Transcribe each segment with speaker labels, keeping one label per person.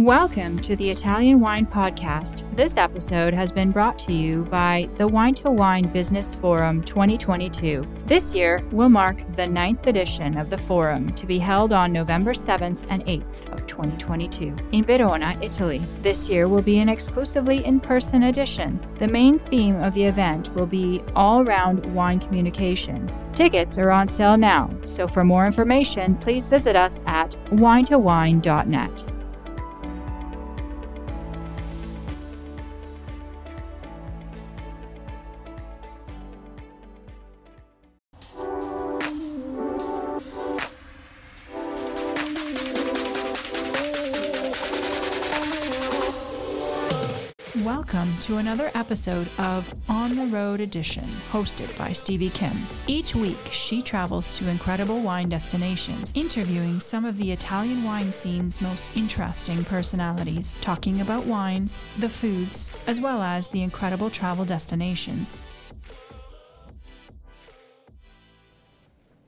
Speaker 1: Welcome to the Italian Wine Podcast. This episode has been brought to you by the Wine to Wine Business Forum 2022. This year will mark the ninth edition of the forum to be held on November 7th and 8th of 2022 in Verona, Italy. This year will be an exclusively in person edition. The main theme of the event will be all round wine communication. Tickets are on sale now, so for more information, please visit us at winetowine.net. to another episode of On the Road Edition, hosted by Stevie Kim. Each week, she travels to incredible wine destinations, interviewing some of the Italian wine scene's most interesting personalities, talking about wines, the foods, as well as the incredible travel destinations.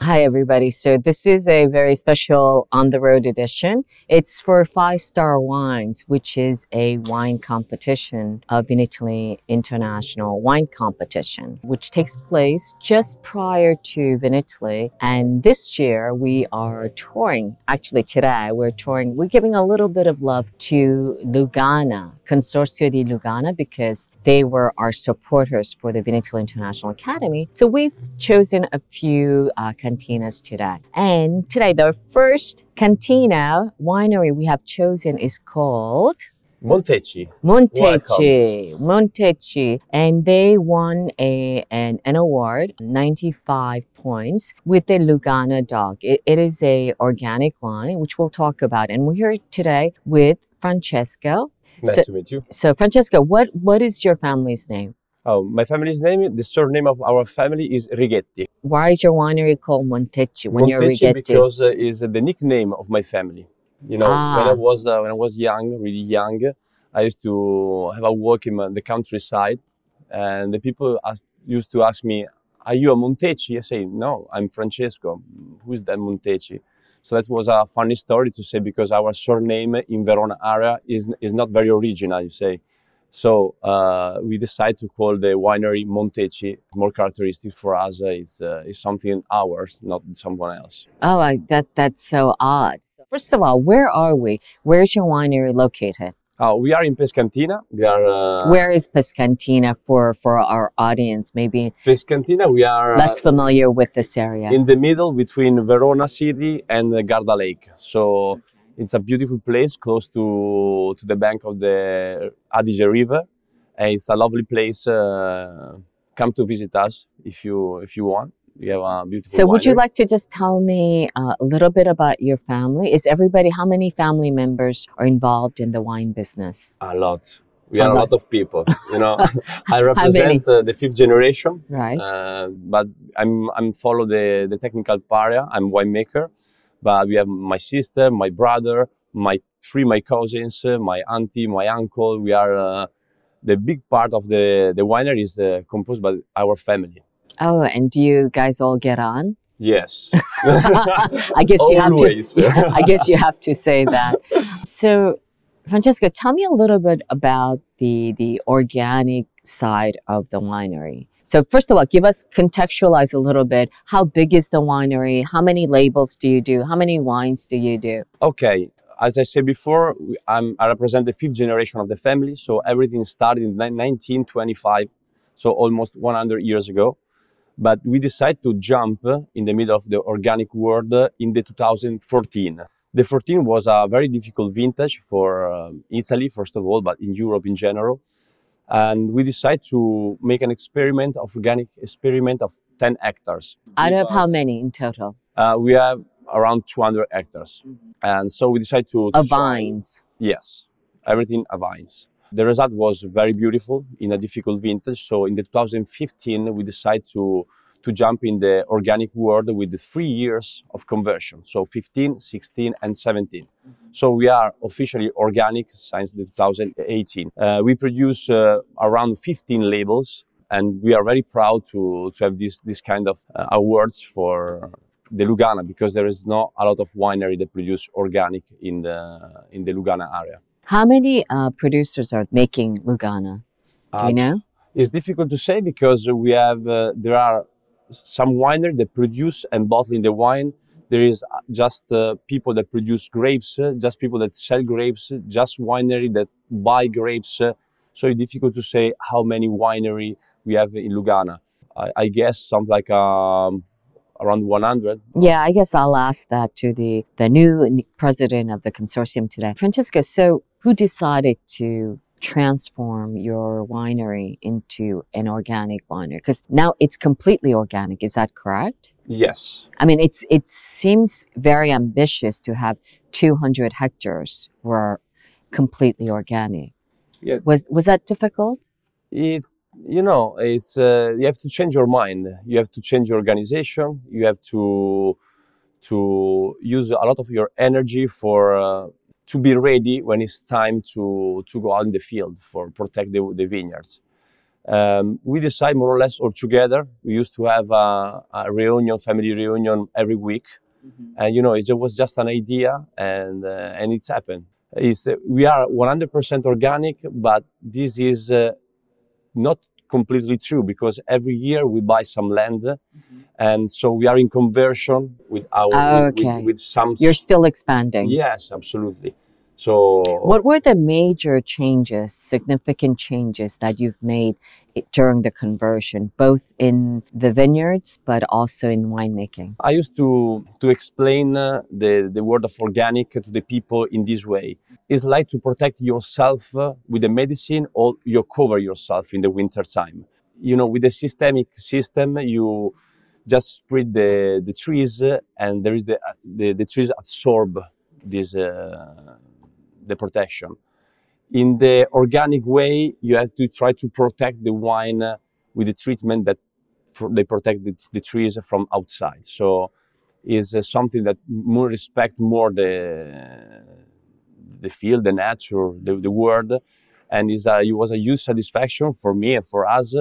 Speaker 2: Hi, everybody. So, this is a very special on the road edition. It's for Five Star Wines, which is a wine competition of Vinitaly International Wine Competition, which takes place just prior to Vinitaly. And this year we are touring. Actually, today we're touring, we're giving a little bit of love to Lugana, Consorzio di Lugana, because they were our supporters for the Vinitaly International Academy. So, we've chosen a few uh, cantinas today. And today, the first cantina winery we have chosen is called
Speaker 3: Montecchi.
Speaker 2: Montecchi. Montecchi. And they won a, an, an award, 95 points, with the Lugana DOC. It, it is a organic wine, which we'll talk about. And we're here today with Francesco.
Speaker 3: Nice
Speaker 2: So-
Speaker 3: to meet you.
Speaker 2: So, Francesco, what, what is your family's name?
Speaker 3: Oh, my family's name, the surname of our family is Righetti.
Speaker 2: Why is your winery called Montecchi when you're
Speaker 3: Montecchi
Speaker 2: Righetti?
Speaker 3: because uh, is the nickname of my family. You know, when
Speaker 2: Ah.
Speaker 3: I was uh, when I was young, really young, I used to have a walk in uh, the countryside, and the people asked, used to ask me, "Are you a Montecchi?" I say, "No, I'm Francesco. Who is that Montecchi?" So that was a funny story to say because our surname in Verona area is is not very original. You say. So uh, we decided to call the winery Montecchi. More characteristic for us uh, is uh, is something ours, not someone else.
Speaker 2: Oh, I, that that's so odd. First of all, where are we? Where's your winery located?
Speaker 3: Uh, we are in Pescantina. We are uh,
Speaker 2: Where is Pescantina for for our audience? Maybe
Speaker 3: Pescantina. We are uh,
Speaker 2: less familiar with this area.
Speaker 3: in the middle between Verona city and Garda Lake. So it's a beautiful place close to to the bank of the Adige River, and it's a lovely place. Uh, come to visit us if you if you want. We have a beautiful.
Speaker 2: so, would you like to just tell me uh, a little bit about your family? Is everybody? How many family members are involved in the wine business?
Speaker 3: A lot. We
Speaker 2: A
Speaker 3: are a
Speaker 2: lot.
Speaker 3: lot of people. You know, I represent uh, the fifth generation,
Speaker 2: Right.
Speaker 3: uh, but I'm I'm follow the the technical area. I'm winemaker, but we have my sister, my brother, my three my cousins, uh, my auntie, my uncle. We are uh, the big part of the the winery is uh, composed by our family.
Speaker 2: Oh, and do you guys all get on?
Speaker 3: Yes,
Speaker 2: I guess you have to. I guess you have to say that. So, Francesco, tell me a little bit about the the organic side of the winery. So, first of all, give us contextualize a little bit. How big is the winery? How many labels do you do? How many wines do you do?
Speaker 3: Okay, as I said before, I'm, I represent the fifth generation of the family. So everything started in 1925, so almost 100 years ago. But we decided to jump in the middle of the organic world in the 2014. The 14 was a very difficult vintage for uh, Italy, first of all, but in Europe in general. And we decided to make an experiment of organic experiment of 10 hectares.
Speaker 2: Out of how many in total?
Speaker 3: Uh, we have around 200 hectares. And so we decided to, to
Speaker 2: Of
Speaker 3: try-
Speaker 2: vines.
Speaker 3: Yes, everything of vines. The result was very beautiful in a difficult vintage. So in the 2015, we decided to to jump in the organic world with the three years of conversion. So 15, 16, and 17. So we are officially organic since the 2018. Uh, we produce uh, around 15 labels, and we are very proud to to have this this kind of uh, awards for the Lugana because there is not a lot of winery that produce organic in the in the Lugana area.
Speaker 2: How many uh, producers are making Lugana? Do you
Speaker 3: Uh,
Speaker 2: know?
Speaker 3: It's difficult to say because we have uh, there are some winery that produce and bottling the wine. There is uh, just uh, people that produce grapes, uh, just people that sell grapes, just winery that buy grapes. so it's difficult to say how many winery we have in Lugana. I, I guess something like um, around 100.
Speaker 2: Yeah, I guess I'll ask that to the, the new president of the consortium today. Francesco, so who decided to transform your winery into an organic winery? Because now it's completely organic. Is that correct?
Speaker 3: Yes.
Speaker 2: I mean, it's it seems very ambitious to have 200 hectares were completely organic.
Speaker 3: Yeah.
Speaker 2: Was was that difficult?
Speaker 3: it you know it's uh, you have to change your mind. You have to change your organization. You have to to use a lot of your energy for uh, to be ready when it's time to to go out in the field for protect the, the vineyards. Um, we decide more or less all together we used to have a, a reunion family reunion every week. And you know it was just an idea and uh, and it's happened. It's, uh, we are 100% organic but this is uh, not completely true because every year we buy some land mm-hmm. and so we are in conversion with our with- with,
Speaker 2: ah,
Speaker 3: with some
Speaker 2: You're still expanding.
Speaker 3: yes absolutely so
Speaker 2: What were the major changes, significant changes that you've made during the conversion, both in the vineyards but also in winemaking?
Speaker 3: I used to to explain uh, the the word of organic to the people in this way. It's like to protect yourself uh, with the medicine, or you cover yourself in the winter time. You know, with the systemic system, you just spread the the trees, uh, and there is the uh, the, the trees absorb this uh, the protection. In the organic way, you have to try to protect the wine with the treatment that they protect the, the trees from outside. So is uh, something that more respect more the the field, the nature, the, the world, and is a, it was a huge satisfaction for me and for us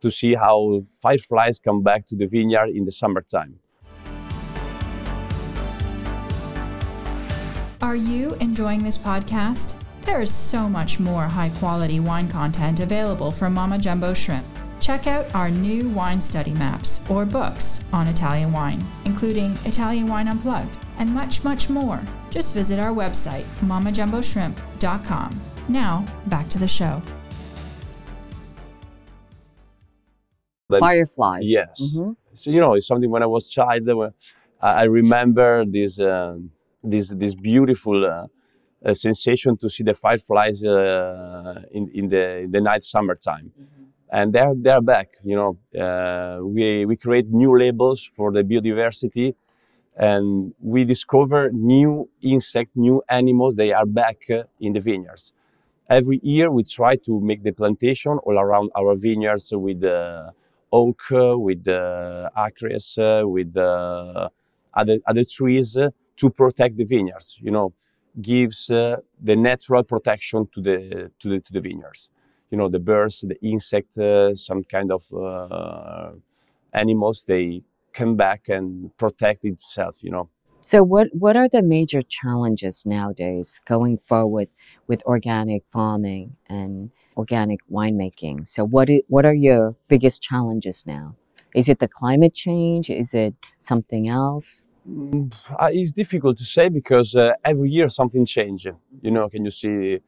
Speaker 3: to see how fireflies come back to the vineyard in the summertime.
Speaker 1: Are you enjoying this podcast? There is so much more high quality wine content available from Mama Jumbo Shrimp. Check out our new wine study maps or books on Italian wine, including Italian Wine Unplugged and much, much more. Just visit our website, mamajumboshrimp.com. Now, back to the show.
Speaker 3: But
Speaker 2: Fireflies.
Speaker 3: Yes.
Speaker 2: Mhm.
Speaker 3: so you know, it's something when I was child. uh, I I remember this um this this beautiful uh, uh, sensation to see the fireflies uh, in in the in the night summertime, and they're they're back. You know, uh, we we create new labels for the biodiversity, and we discover new insect, new animals. They are back in the vineyards. Every year, we try to make the plantation all around our vineyards with oak, with uh, acres, with uh, other other trees to protect the vineyards. You know, gives uh, the natural protection to the to the to the vineyards. You know, the birds, the insect, uh, some kind of uh, animals, they come back and protect itself. You know.
Speaker 2: So, what, what are the major challenges nowadays going forward with organic farming and organic winemaking? So, what, i- what are your biggest challenges now? Is it the climate change? Is it something else?
Speaker 3: Mm, uh, it's difficult to say because uh, every year something changes. You know, can you see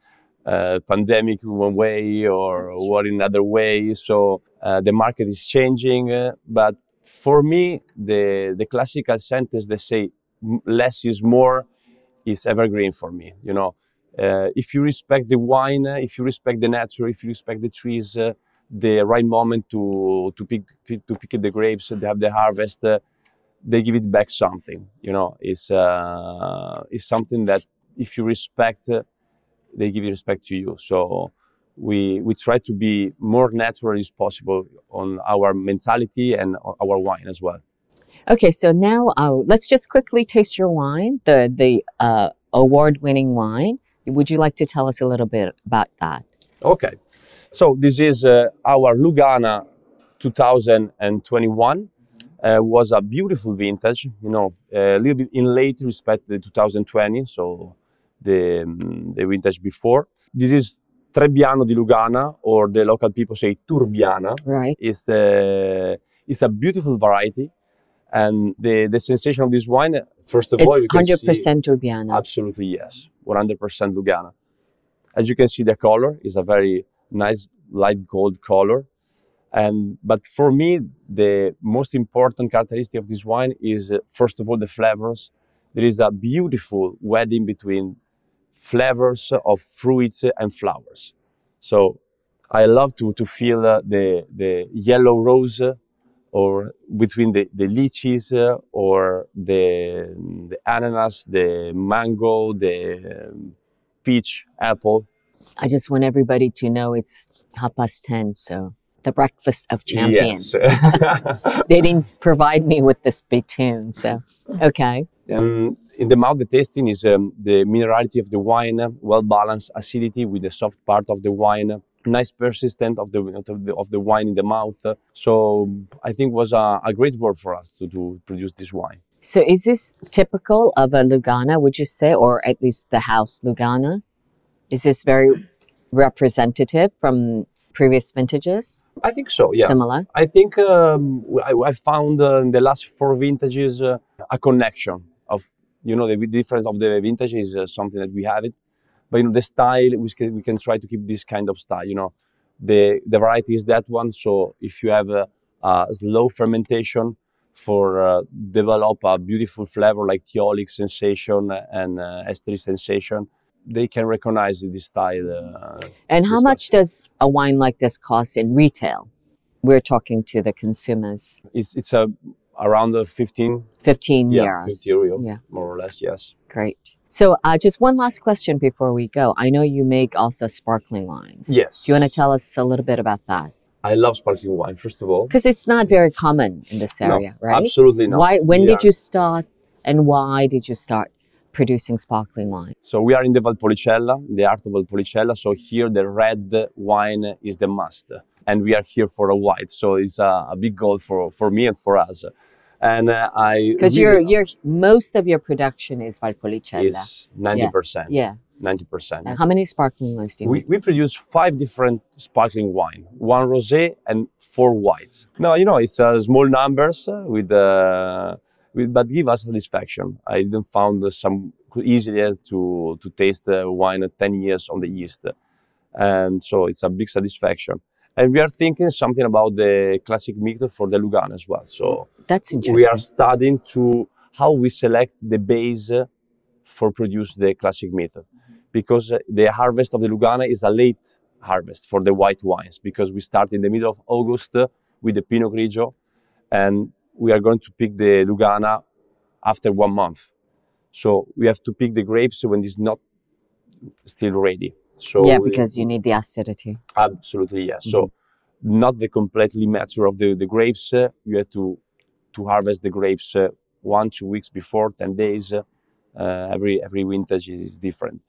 Speaker 3: uh, pandemic in one way or war in another way? So uh, the market is changing. Uh, but for me, the the classical sentence they say less is more is evergreen for me. You know, uh, if you respect the wine, uh, if you respect the nature, if you respect the trees, the right moment to to pick to pick the grapes, to have the harvest. They give it back something. You know, it's uh, it's something that if you respect, uh, they give you respect to you. So we we try to be more natural as possible on our mentality and our wine as well.
Speaker 2: Okay, so now uh, let's just quickly taste your wine, the, the uh, award winning wine. Would you like to tell us a little bit about that?
Speaker 3: Okay, so this is uh, our Lugana 2021. Uh, was a beautiful vintage, you know, a little bit in late respect to 2020, so the, um, the vintage before. This is Trebbiano di Lugana, or the local people say Turbiana.
Speaker 2: Right.
Speaker 3: It's, the, it's a beautiful variety. And the, the sensation of this wine, first of all,
Speaker 2: It's
Speaker 3: you can
Speaker 2: hundred
Speaker 3: see-
Speaker 2: percent Turbiana.
Speaker 3: Absolutely, yes. 100% Lugana. As you can see, the color is a very nice light gold color. And but for me, the most important characteristic of this wine is uh, first of all the flavors. There is a beautiful wedding between flavors of fruits and flowers. So I love to to feel uh, the the yellow rose uh, or between the, the lychees uh, or the, the ananas, the mango, the um, peach, apple.
Speaker 2: I just want everybody to know it's half past ten, so the breakfast of champions.
Speaker 3: Yes.
Speaker 2: they didn't provide me with this bitoon, so okay.
Speaker 3: um, in the mouth, the tasting is um, the minerality of the wine, well balanced acidity with the soft part of the wine, nice persistent of the of the, of the wine in the mouth. So I think was a, a great work for us to, to produce this wine.
Speaker 2: So is this typical of a Lugana, would you say, or at least the house Lugana? Is this very representative from previous vintages?
Speaker 3: I think so. Yeah.
Speaker 2: Similar?
Speaker 3: I think um, I, I found uh, in the last four vintages uh, a connection of you know the difference of the vintage is uh, something that we have it, but you know the style we can, we can try to keep this kind of style. You know, the the variety is that one. So if you have a, a slow fermentation for uh, develop a beautiful flavor like thiolic sensation and uh, estery sensation, they can recognize this style. Uh,
Speaker 2: And how much does a wine like this cost in retail? We're talking to the consumers.
Speaker 3: it's it's a around the 15
Speaker 2: 15
Speaker 3: Yeah,
Speaker 2: euros.
Speaker 3: 50 euro.
Speaker 2: Yeah,
Speaker 3: more or less. Yes.
Speaker 2: great. So uh, just one last question before we go. I know you make also sparkling wines.
Speaker 3: Yes.
Speaker 2: Do you want to tell us a little bit about that?
Speaker 3: I love sparkling wine, first of all.
Speaker 2: Because it's not very common in this
Speaker 3: No,
Speaker 2: area, right?
Speaker 3: Absolutely not.
Speaker 2: Why? When
Speaker 3: We
Speaker 2: did you start, and why did you start producing sparkling wine?
Speaker 3: So we are in the Valpolicella, the art of Valpolicella. So here the red wine is the must, and we are here for a white. So it's a, a big goal for, for me and for us. And uh, I
Speaker 2: Because
Speaker 3: really
Speaker 2: your your most of your production is Valpolicella.
Speaker 3: is ninety percent.
Speaker 2: Yeah.
Speaker 3: ninety percent.
Speaker 2: And how many sparkling wines do you
Speaker 3: We,
Speaker 2: make?
Speaker 3: we produce five different sparkling wine, one rosé and four whites. No, you know, it's uh, small numbers with, uh, with, but give us satisfaction. I didn't found some easier to, to taste the wine at 10 years on the east. And so it's a big satisfaction. And we are thinking something about the classic method for the Lugana as well. So
Speaker 2: That's interesting.
Speaker 3: we are studying to how we select the base for produce the classic method because the harvest of the Lugana is a late harvest for the white wines because we start in the middle of August with the Pinot Grigio and we are going to pick the Lugana after one month. So we have to pick the grapes when it's not still ready. So
Speaker 2: yeah,
Speaker 3: we-
Speaker 2: because you need the acidity.
Speaker 3: Absolutely, yes. So, not the completely mature of the, the grapes. Uh, you have to to harvest the grapes uh, one two weeks before, ten days. Uh, every every vintage is different,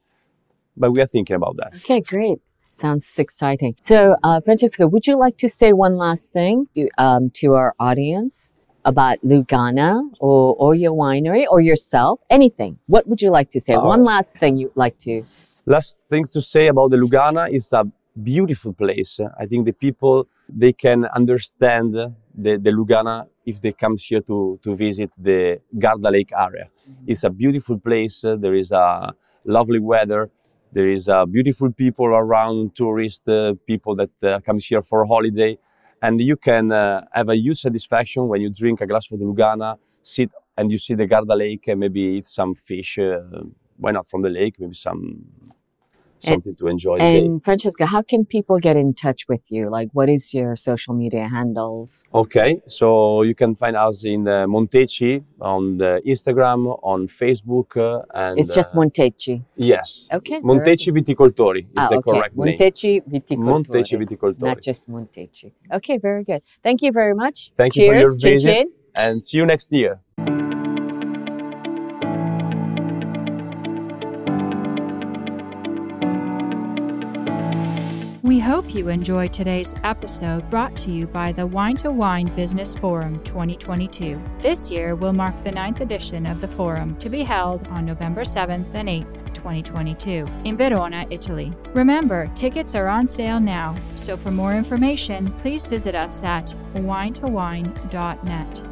Speaker 3: but we are thinking about that.
Speaker 2: Okay, great. Sounds exciting. So, uh, Francesca, would you like to say one last thing to, um, to our audience about Lugana or, or your winery or yourself? Anything. What would you like to say?
Speaker 3: Uh,
Speaker 2: one last thing you'd like to.
Speaker 3: Last thing to say about the Lugana is a beautiful place. I think the people they can understand the, the Lugana if they come here to, to visit the Garda Lake area. It's a beautiful place. There is a lovely weather. There is uh, beautiful people around, tourists, uh, people that uh, come here for holiday, and you can uh, have a huge satisfaction when you drink a glass of Lugana, sit and you see the Garda Lake, and maybe eat some fish. Uh, why not from the lake? Maybe some something to enjoy the day.
Speaker 2: And Francesca, how can people get in touch with you? Like, what is your social media handles?
Speaker 3: Okay, so you can find us in uh, Montecchi on the Instagram, on Facebook, uh, and
Speaker 2: It's just
Speaker 3: uh,
Speaker 2: Montecchi.
Speaker 3: yes,
Speaker 2: Okay.
Speaker 3: Montecchi Viticoltori is
Speaker 2: Ah,
Speaker 3: the
Speaker 2: okay.
Speaker 3: correct name.
Speaker 2: Montecchi Viticoltori.
Speaker 3: Montecchi Viticoltori.
Speaker 2: Not just Montecchi. Okay, very good. Thank you very much.
Speaker 3: Thank you for
Speaker 2: Cheers.
Speaker 3: your
Speaker 2: Chin
Speaker 3: visit.
Speaker 2: chin.
Speaker 3: and see you next year.
Speaker 1: Hope you enjoyed today's episode brought to you by the Wine to Wine Business Forum 2022. This year will mark the ninth edition of the forum to be held on November 7th and 8th, 2022, in Verona, Italy. Remember, tickets are on sale now, so for more information, please visit us at winetowine.net.